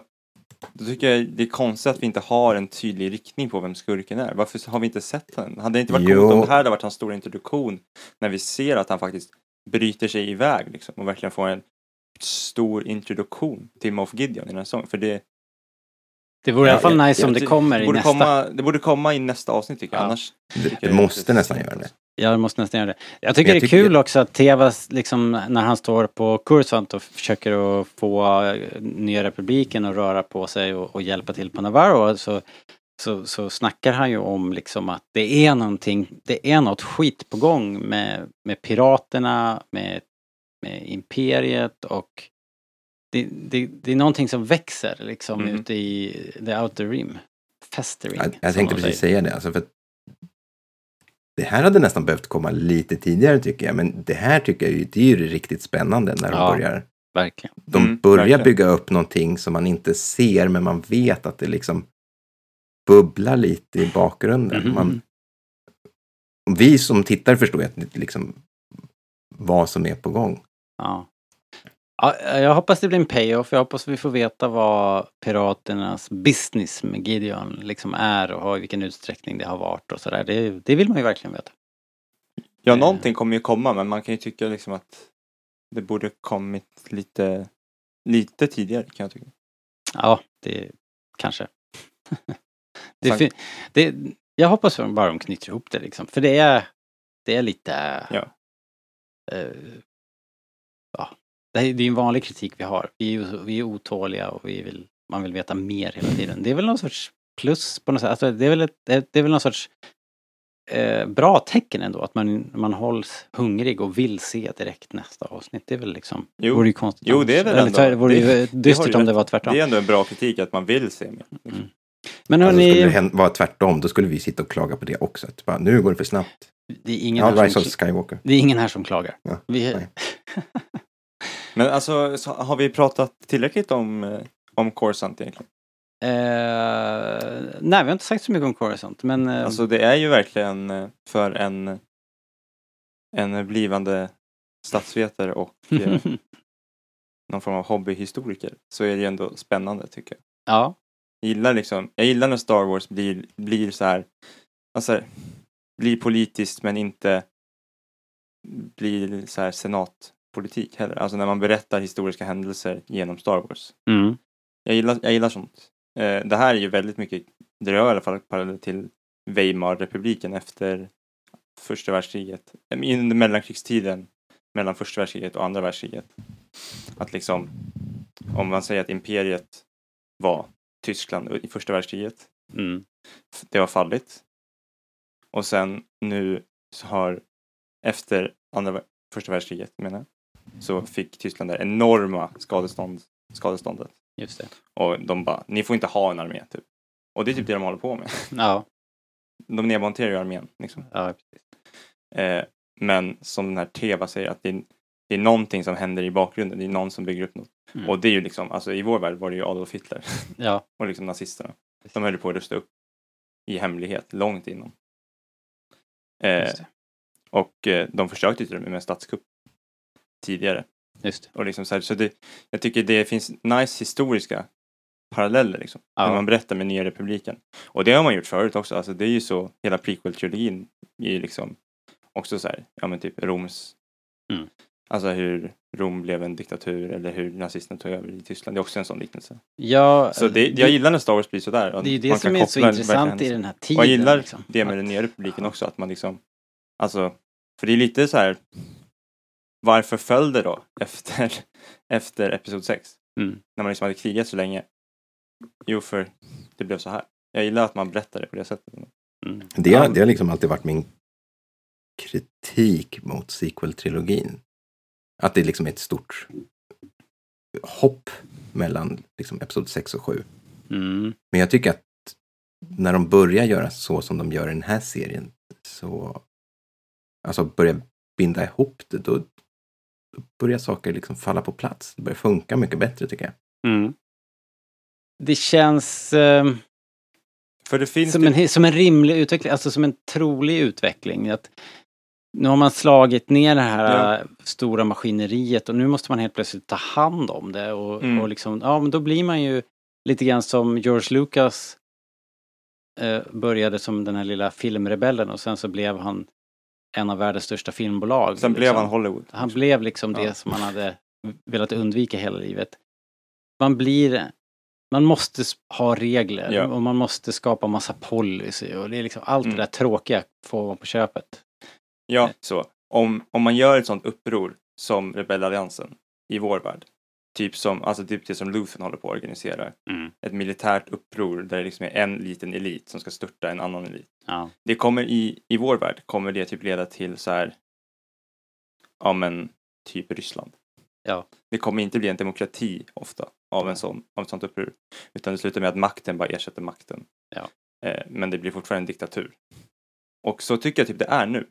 Då tycker jag det är konstigt att vi inte har en tydlig riktning på vem skurken är. Varför har vi inte sett den? Hade det inte varit Jo. coolt om det här hade varit hans stora introduktion när vi ser att han faktiskt bryter sig iväg liksom, och verkligen får en stor introduktion till Moff Gideon i den här säsongen. För det, Det vore i alla fall Ja, nice om det kommer det i borde nästa. komma, det borde komma i nästa avsnitt tycker jag. Ja. Annars Det, tycker det jag måste nästan göra det. Ja, det måste nästan göra det. Jag tycker Jag det är tycker- kul också att Tevas, liksom, när han står på Kursant och försöker att få eh, Nya Republiken att röra på sig och, och hjälpa till på Navarro så, så, så snackar han ju om liksom att det är någonting, det är något skit på gång med, med piraterna, med, med imperiet och det, det, det är någonting som växer liksom Mhm. ute i the outer rim. Festering. Jag, jag tänkte precis säger. säga det. Alltså för det här hade nästan behövt komma lite tidigare tycker jag. Men det här tycker jag ju, det är ju riktigt spännande när de Ja. börjar. Verkligen. De Mm, börjar verkligen. bygga upp någonting som man inte ser men man vet att det liksom bubblar lite i bakgrunden. Mhm. Man, vi som tittar förstår ju att liksom vad som är på gång. Ja. ja. Jag hoppas det blir en payoff. Jag hoppas vi får veta vad piraternas business med Gideon liksom är och i vilken utsträckning det har varit och sådär. Det, det vill man ju verkligen veta. Ja, Eh. någonting kommer ju komma, men man kan ju tycka liksom att det borde kommit lite, lite tidigare kan jag tycka. Ja, det kanske. [LAUGHS] det, det, jag hoppas bara de knyter ihop det liksom. För det är, det är lite... Ja. eh, ja. Det är det är en vanlig kritik vi har. Vi är, ju- vi är otåliga och vi vill, man vill veta mer hela tiden. Det är väl någon sorts plus på något sätt. Alltså, det, är väl ett, det är väl någon sorts eh, bra tecken ändå. Att man, man hålls hungrig och vill se direkt nästa avsnitt. Det är väl liksom... Jo. vore ju konstigt Jo, det är väl ändå- tvär- vore ju det- det dystert du om det var tvärtom. Det är ändå en bra kritik att man vill se mer. liksom. Mm. Men Alltså, hörni, skulle det hän- vara tvärtom, då skulle vi sitta och klaga på det också. Att bara, nu går det för snabbt. det är ingen Ja, här Rise som, Skywalker. Det är ingen här som klagar. Ja, Vi. [LAUGHS] Men alltså, så har vi pratat tillräckligt om, eh, om Coruscant egentligen? eh, nej, vi har inte sagt så mycket om Coruscant, men eh, Alltså det är ju verkligen eh, för en, en blivande statsvetare och eh, [LAUGHS] någon form av hobbyhistoriker så är det ju ändå spännande tycker jag. ja, Jag gillar liksom, jag gillar när Star Wars blir, blir så här, alltså, blir politiskt men inte blir så här senatpolitik heller. Alltså när man berättar historiska händelser genom Star Wars. mm, Jag gillar, jag gillar sånt. Eh, det här är ju väldigt mycket, det rör i alla fall parallell till Weimarrepubliken efter första världskriget. Under mellankrigstiden mellan första världskriget och andra världskriget. Att liksom, om man säger att imperiet var Tyskland i första världskriget. mm, Det har fallit. Och sen nu så har efter andra, första världskriget menar jag, så fick Tyskland det enorma skadestånd, skadeståndet. just det. Och de bara, ni får inte ha en armé typ. Och det är typ det de håller på med. [LAUGHS] Ja, De nedmonterar ju armén. Liksom. ja, Eh, men som den här Teva säger, att det är, det är någonting som händer i bakgrunden. Det är någon som bygger upp något. Mm. Och det är ju liksom, alltså i vår värld var det ju Adolf Hitler [LAUGHS] ja, och liksom nazisterna. De höll på att rusta upp i hemlighet, långt innan. Eh, och eh, de försökte ju med en statskupp tidigare. Just det. Och liksom så här, så det, jag tycker det finns nice historiska paralleller liksom. Ja. När man berättar med Nya Republiken. Och det har man gjort förut också. Alltså det är ju så, hela prequel-trilogin är ju liksom också så här, ja men typ Roms, Mm. Alltså hur Rom blev en diktatur eller hur nazisterna tog över i Tyskland. Det är också en sån liknelse. Ja, Så det, jag gillar när Star Wars blir sådär. och det är ju det man som kan är så intressant i den här och tiden. jag gillar liksom. det med den nya republiken också, att man liksom, alltså, för det är lite så här, varför föll det då efter, [LAUGHS] efter Episod 6? Mm. När man liksom hade krigat så länge. Jo, för det blev så här. Jag gillar att man berättar det på det sättet. Mm. Det, har- det har liksom alltid varit min kritik mot sequel-trilogin. Att det liksom är ett stort hopp mellan liksom episod 6 och 7. Mm. Men jag tycker att när de börjar göra så som de gör i den här serien så alltså börjar binda ihop det då, då börjar saker liksom falla på plats. Det börjar funka mycket bättre tycker jag. Mm. Det känns eh, För det finns som, typ, en, som en rimlig utveckling, alltså som en trolig utveckling. Att nu har man slagit ner det här Ja. stora maskineriet och nu måste man helt plötsligt ta hand om det och, Mm. och liksom, ja men då blir man ju lite grann som George Lucas eh, började som den här lilla filmrebellen och sen så blev han en av världens största filmbolag. sen blev liksom. han Hollywood. Han blev liksom det Ja. som man hade velat undvika hela livet. Man blir... Man måste ha regler Ja. och man måste skapa massa policy och det är liksom allt Mm. det där tråkiga får man på köpet. Ja, så. Om, om man gör ett sånt uppror som Rebellalliansen i vår värld. Typ som, alltså typ det som Luthen håller på att organisera. Mm. Ett militärt uppror där det liksom är en liten elit som ska störta en annan elit. Ja. Det kommer i, i vår värld kommer det typ leda till så här, ja men typ Ryssland. Ja. Det kommer inte bli en demokrati ofta av, en sån, av ett sånt uppror. Utan det slutar med att makten bara ersätter makten. Ja. Eh, men det blir fortfarande en diktatur. Och så tycker jag typ det är nu.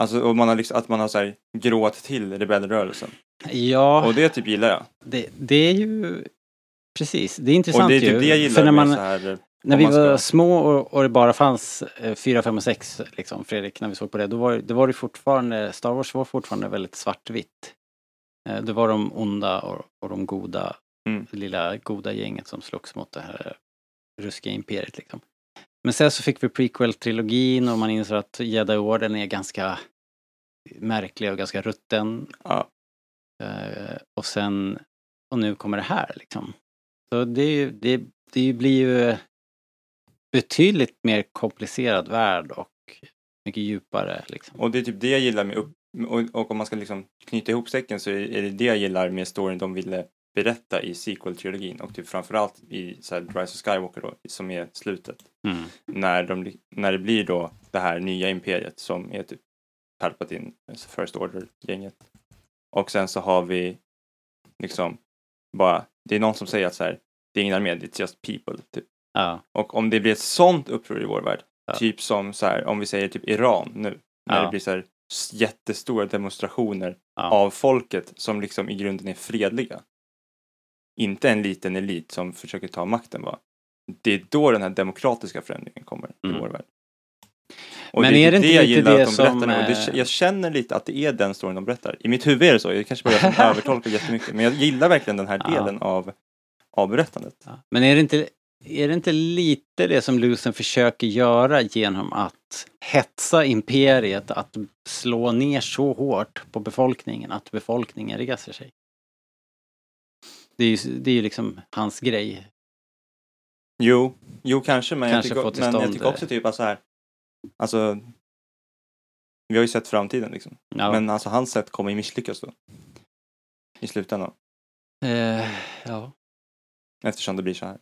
Alltså och man har liksom, att man har så här gråat till rebellrörelsen. Ja, Och det typ gillar jag. det, det är ju... Precis, det är intressant Och det är typ ju. det jag gillar för när med man, så här, När vi var små och, och det bara fanns eh, 4, 5 och 6 liksom, Fredrik, när vi såg på det, då var, det var det fortfarande, Star Wars var fortfarande väldigt svartvitt. Eh, Det var de onda och, och de goda, Mm. det lilla goda gänget som slogs mot det här ruskiga imperiet liksom. Men sen så fick vi prequel-trilogin och man insåg att Jedi-orden är ganska märklig och ganska rutten. Ja. Eh, och sen, och nu kommer det här liksom. Så det, är ju- det, det blir ju betydligt mer komplicerad värld och mycket djupare liksom. Och det är typ det jag gillar med upp... Och, och om man ska liksom knyta ihop säcken så är är det det jag gillar med storyn de ville berätta i sequel-trilogin och typ framförallt i så här, Rise of Skywalker då, som är slutet. Mm. När, de, när det blir då det här nya imperiet som är typ Palpatine, First Order-gänget. Och sen så har vi liksom bara, det är någon som säger att så här, det är ingen armé, it's just people. Typ. Ja, Och om det blir ett sånt uppror i vår värld, Ja. typ som så här, om vi säger typ Iran nu, när Ja. det blir så här jättestora demonstrationer av folket som liksom i grunden är fredliga. Inte en liten elit som försöker ta makten va. Det är då den här demokratiska förändringen kommer i Mm. vår värld. Och Men det är det inte jag gillar det att de som, berättar nu. Det, eh, jag känner lite att det är den storyn de berättar. I mitt huvud är det så, jag kanske som [LAUGHS] övertolkar jättemycket. Men jag gillar verkligen den här Ja. delen av, av berättandet. Ja. Men är det, inte, är det inte lite det som Lucen försöker göra genom att hetsa imperiet att slå ner så hårt på befolkningen att befolkningen reser sig? Det är ju det är ju liksom hans grej. Jo, jo kanske, men, Kanske jag, tycker, men jag tycker det. också typ att så här, alltså, vi har ju sett framtiden liksom. Ja. Men alltså hans sätt kommer ju misslyckas då. I slutändan. Eh, ja. Eftersom det blir så här.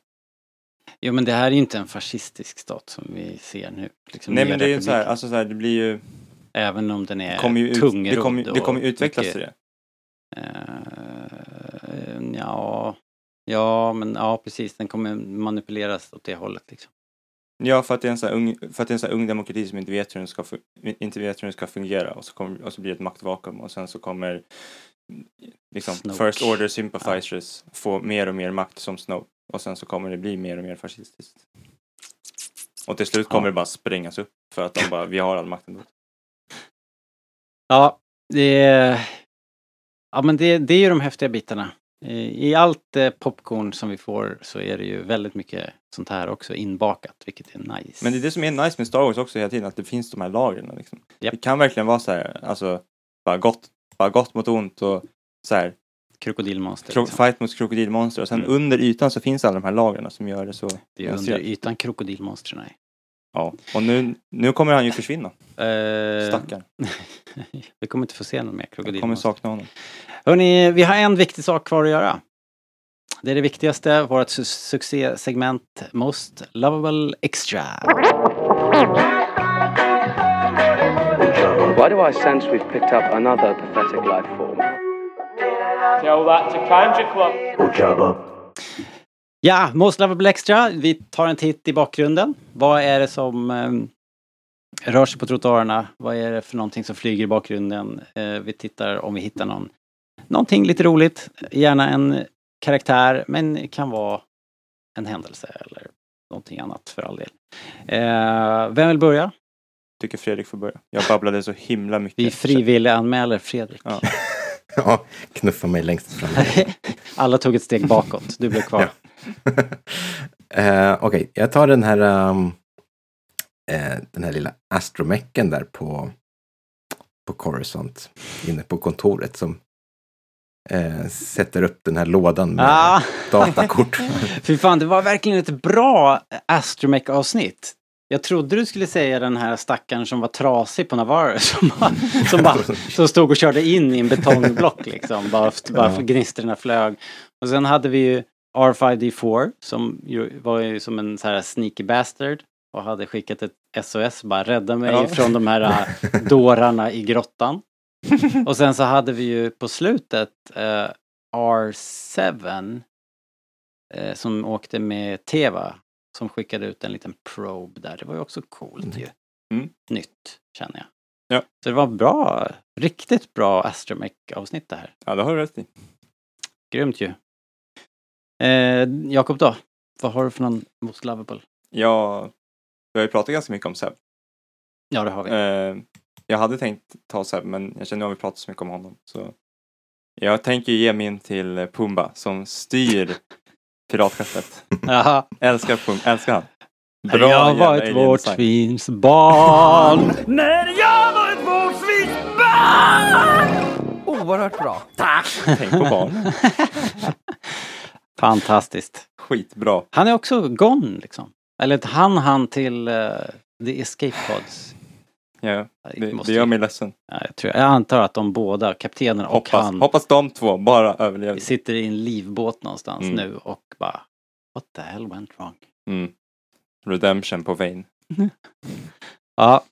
Jo men det här är ju inte en fascistisk stat som vi ser nu. Liksom Nej men det är ju så här, alltså så här, det blir ju, Även om den är det kommer ju, ut, det tungrodd kommer, det och kommer ju utvecklas till det. Eh, ja, ja, men ja precis. Den kommer manipuleras åt det hållet liksom. Ja, för att det är en sån här ung, för att det är en sån ung demokrati som inte vet hur den ska, inte vet hur den ska fungera och så, kommer, och så blir det ett maktvakuum och sen så kommer liksom Snoke. First Order Sympathizers få mer och mer makt som Snoke och sen så kommer det bli mer och mer fascistiskt. Och till slut kommer Ja. det bara sprängas upp för att de bara, vi har all makten då. Ja, det är, ja, men det, det är ju de häftiga bitarna. I i allt eh, popcorn som vi får så är det ju väldigt mycket sånt här också inbakat, vilket är nice. Men det är det som är nice med Star Wars också hela tiden, att det finns de här lagren liksom. Japp. Det kan verkligen vara så här, alltså, bara gott, bara gott mot ont och så här, Krokodilmonster. Kro- liksom. fight mot krokodilmonster och sen Mm. under ytan så finns alla de här lagren som gör det så Det är under ytan krokodilmonstren är. Ja, och nu, nu kommer han ju försvinna. Eh, Stackarn. [LAUGHS] vi kommer inte få se någon mer Jag kommer sakna honom. Hörni, vi har en viktig sak kvar att göra. Det är det viktigaste, vårt su- succésegment Most Lovable Extra. Why do I sense we've picked up another pathetic life form? Tell that to Kanja Club. Ja, Most Lovable Extra. Vi tar en titt i bakgrunden. Vad är det som eh, rör sig på trottoarerna? Vad är det för någonting som flyger i bakgrunden? Eh, vi tittar om vi hittar någon, någonting lite roligt. Gärna en karaktär, men det kan vara en händelse eller någonting annat för all del. Eh, vem vill börja? Tycker Fredrik får börja. Jag babblade så himla mycket. Vi frivillig anmäler Fredrik. Ja. [LAUGHS] Ja, knuffa mig längst fram. [LAUGHS] Alla tog ett steg bakåt, du blev kvar. [LAUGHS] Eh, Okej, jag tar den här, ehm, eh, den här lilla astromecken där på, på Coruscant, inne på kontoret som eh, sätter upp den här lådan med Ah. datakort. [LAUGHS] Fy fan, det var verkligen ett bra Astromech avsnitt. Jag trodde du skulle säga den här stackaren som var trasig på Navarro [LAUGHS] som, bara, som, bara, som stod och körde in i en betongblock liksom. Bara, bara Ja. gnistrorna flög. Och sen hade vi ju R5D4 som ju, var ju som en så här sneaky bastard och hade skickat ett SOS bara rädda mig Ja. från de här äh, [LAUGHS] dårarna i grottan. Och sen så hade vi ju på slutet eh, R7 eh, som åkte med Teva som skickade ut en liten probe där. Det var ju också coolt ju. Mm. Nytt, känner jag. Ja. Så det var bra, riktigt bra Astromech avsnitt det här. Ja, det har du rätt i. Grymt ju. Eh, Jakob då? Vad har du för någon most lovable? Ja, vi har ju pratat ganska mycket om Seb. Ja, det har vi. Eh, jag hade tänkt ta Seb, men jag känner att vi har pratat så mycket om honom. Så jag tänker ge min till Pumba som styr [LAUGHS] piratskeppet. Älskar Pumba, älskar han. jag var ett alien vårt design. svins barn. [LAUGHS] När jag var ett vårdsvinsbarn! Oerhört bra. Tänk på barnen. [LAUGHS] Fantastiskt. Skitbra. Han är också gone liksom. Eller han han till uh, The Escape Pods. Ja, Det det, gör mig ledsen. Ja, jag, tror, jag antar att de båda, kaptenen och Hoppas, han, hoppas de två bara överlever. sitter i en livbåt någonstans Mm. nu och bara What the hell went wrong? Mm. Redemption på Vane. [LAUGHS] Ja.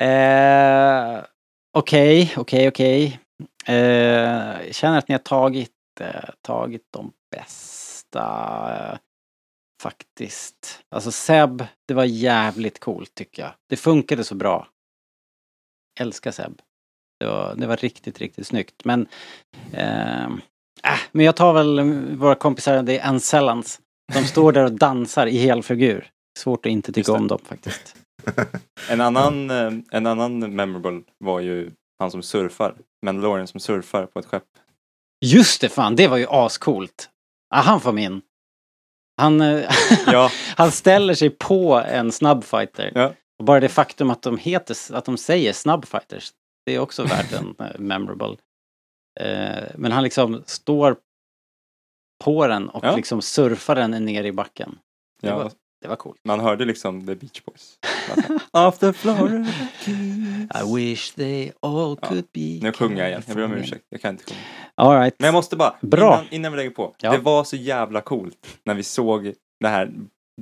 Eh, Okej, okej, okej. Eh, jag känner att ni har tagit, eh, tagit de bästa faktiskt. Alltså Seb, det var jävligt coolt tycker jag. Det funkade så bra. Älskar Seb. Det var, det var riktigt, riktigt snyggt. Men, eh, äh, men jag tar väl våra kompisar, det är Ancellans. De står där och dansar i helfigur. Svårt att inte tycka om dem faktiskt. [LAUGHS] En annan, eh, en annan memorable var ju han som surfar. Mandalorian som surfar på ett skepp. Just det fan, det var ju ascoolt. Ah, han får min. Han, eh, Ja, [LAUGHS] han ställer sig på en snabbfighter. Ja. Och bara det faktum att de heter, att de säger snabbfighters, det är också värt en [LAUGHS] eh, memorable. Eh, men han liksom står på den och Ja. liksom surfar den ner i backen. Ja det var coolt. man hörde liksom The Beach Boys. Off the floor. I wish they all Ja. could be Nu sjunger jag igen, jag ber om ursäkt. Jag kan inte sjunga. All right. Men jag måste bara, Bra. Innan, innan vi lägger på. Ja. Det var så jävla coolt när vi såg det här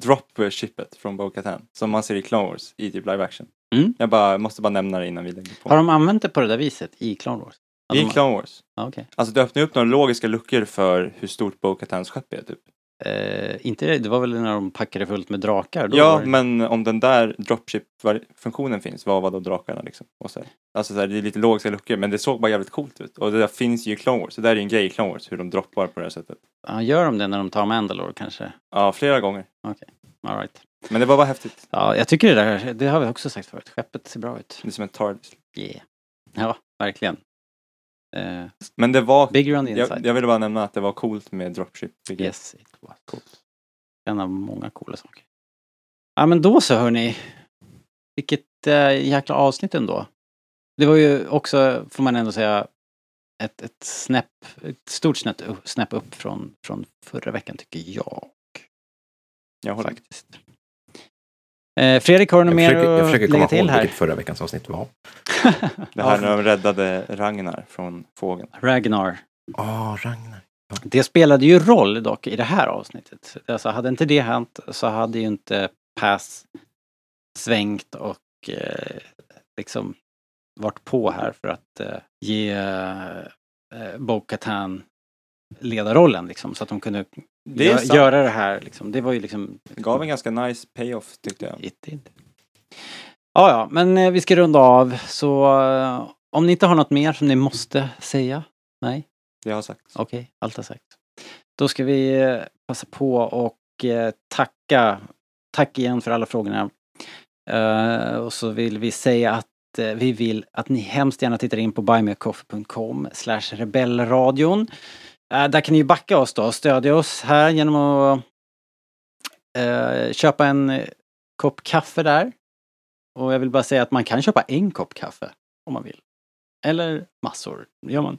drop-shippet från Bo-Katan som man ser i Clone Wars i typ live action. Mm. Jag bara, måste bara nämna det innan vi lägger på. Har de använt det på det där viset i Clone Wars? I Clone Wars. Ja, okej. Alltså det öppnar upp några logiska luckor för hur stort Bo-Katans skepp är typ. Eh, inte det, det var väl när de packade fullt med drakar? Då Ja, det- men om den där dropship-funktionen finns, vad var då drakarna liksom? Och så här. Alltså så här, det är lite logiska luckor, men det såg bara jävligt coolt ut. Och det där finns ju i Clone Wars, så det där är en grej i Clone Wars, hur de droppar på det här sättet. Ja, gör de det när de tar Mandalore kanske? Ja, flera gånger. All right. Men det var bara häftigt. Ja, jag tycker det där, det har vi också sagt förut, skeppet ser bra ut. Det är som en TARDIS. Yeah. Ja, verkligen. Eh, Men det var, bigger on the inside. jag, jag ville bara nämna att det var coolt med dropship. Yes, it was coolt. En av många coola saker. Ja, men då så hörni. Vilket eh, jäkla avsnitt ändå. Det var ju också, får man ändå säga, ett, ett snäpp, ett stort snäpp, snäpp upp från, från förra veckan tycker jag. Jag håller. Faktiskt. Eh, Fredrik, har du något Jag mer försöker, jag försöker att komma lägga till ihåg här? vilket förra veckans avsnitt var. [LAUGHS] Det här när de räddade Ragnar från fågeln. Ragnar. Åh, Ragnar. Det spelade ju roll dock i det här avsnittet. Alltså hade inte det hänt så hade ju inte Pass svängt och eh, liksom varit på här för att eh, ge eh, Bo-Katan ledarrollen liksom så att de kunde Det gö- sant. göra det här liksom. Det var ju liksom Det gav en ganska nice payoff tyckte jag. It did. Ja, ja, men eh, vi ska runda av så eh, om ni inte har något mer som ni måste säga? Nej? Det har sagt. Okej, allt har sagt. Då ska vi eh, passa på och eh, tacka. Tack igen för alla frågorna. Eh, och så vill vi säga att eh, vi vill att ni hemskt gärna tittar in på buymeacoffee.com slash rebellradion. Eh, där kan ni ju backa oss då stödja oss här genom att eh, köpa en eh, kopp kaffe där. Och jag vill bara säga att man kan köpa en kopp kaffe om man vill. Eller massor. Det gör man,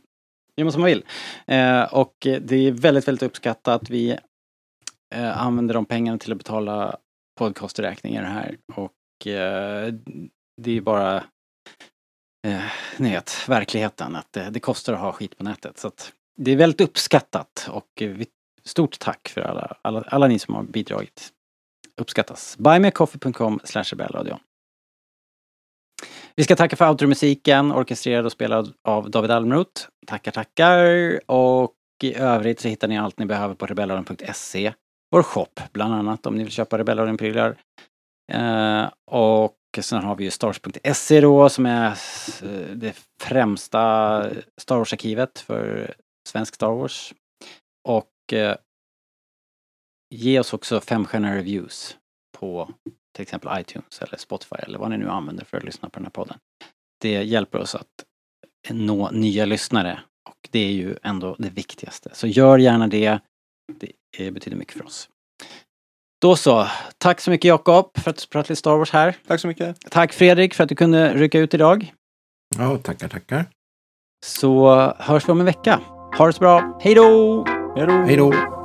gör man som man vill. Eh, och det är väldigt, väldigt uppskattat. Vi eh, använder de pengarna till att betala podcasträkningar här. Och eh, det är bara eh, ni vet, verkligheten att det, det kostar att ha skit på nätet. Så att det är väldigt uppskattat och eh, stort tack för alla, alla, alla ni som har bidragit. Uppskattas. Buymeacoffee.com slash rebellradion. Vi ska tacka för outro-musiken, orkestrerad och spelad av David Almroth. Tackar, tackar. Och i övrigt så hittar ni allt ni behöver på rebellradion.se. Vår shop, bland annat, om ni vill köpa Rebellradion-prylar. Eh, och sen har vi ju stars.se då, som är eh, det främsta Star Wars-arkivet för svensk Star Wars. Och eh, ge oss också femstjärniga reviews. på till exempel iTunes eller Spotify eller vad ni nu använder för att lyssna på den här podden. Det hjälper oss att nå nya lyssnare och det är ju ändå det viktigaste. Så gör gärna det. Det betyder mycket för oss. Då så. Tack så mycket Jakob för att du pratade lite Star Wars här. Tack så mycket. Tack Fredrik för att du kunde rycka ut idag. Ja, tackar, tackar. Så hörs vi om en vecka. Ha det så bra. Hej då! Hej då!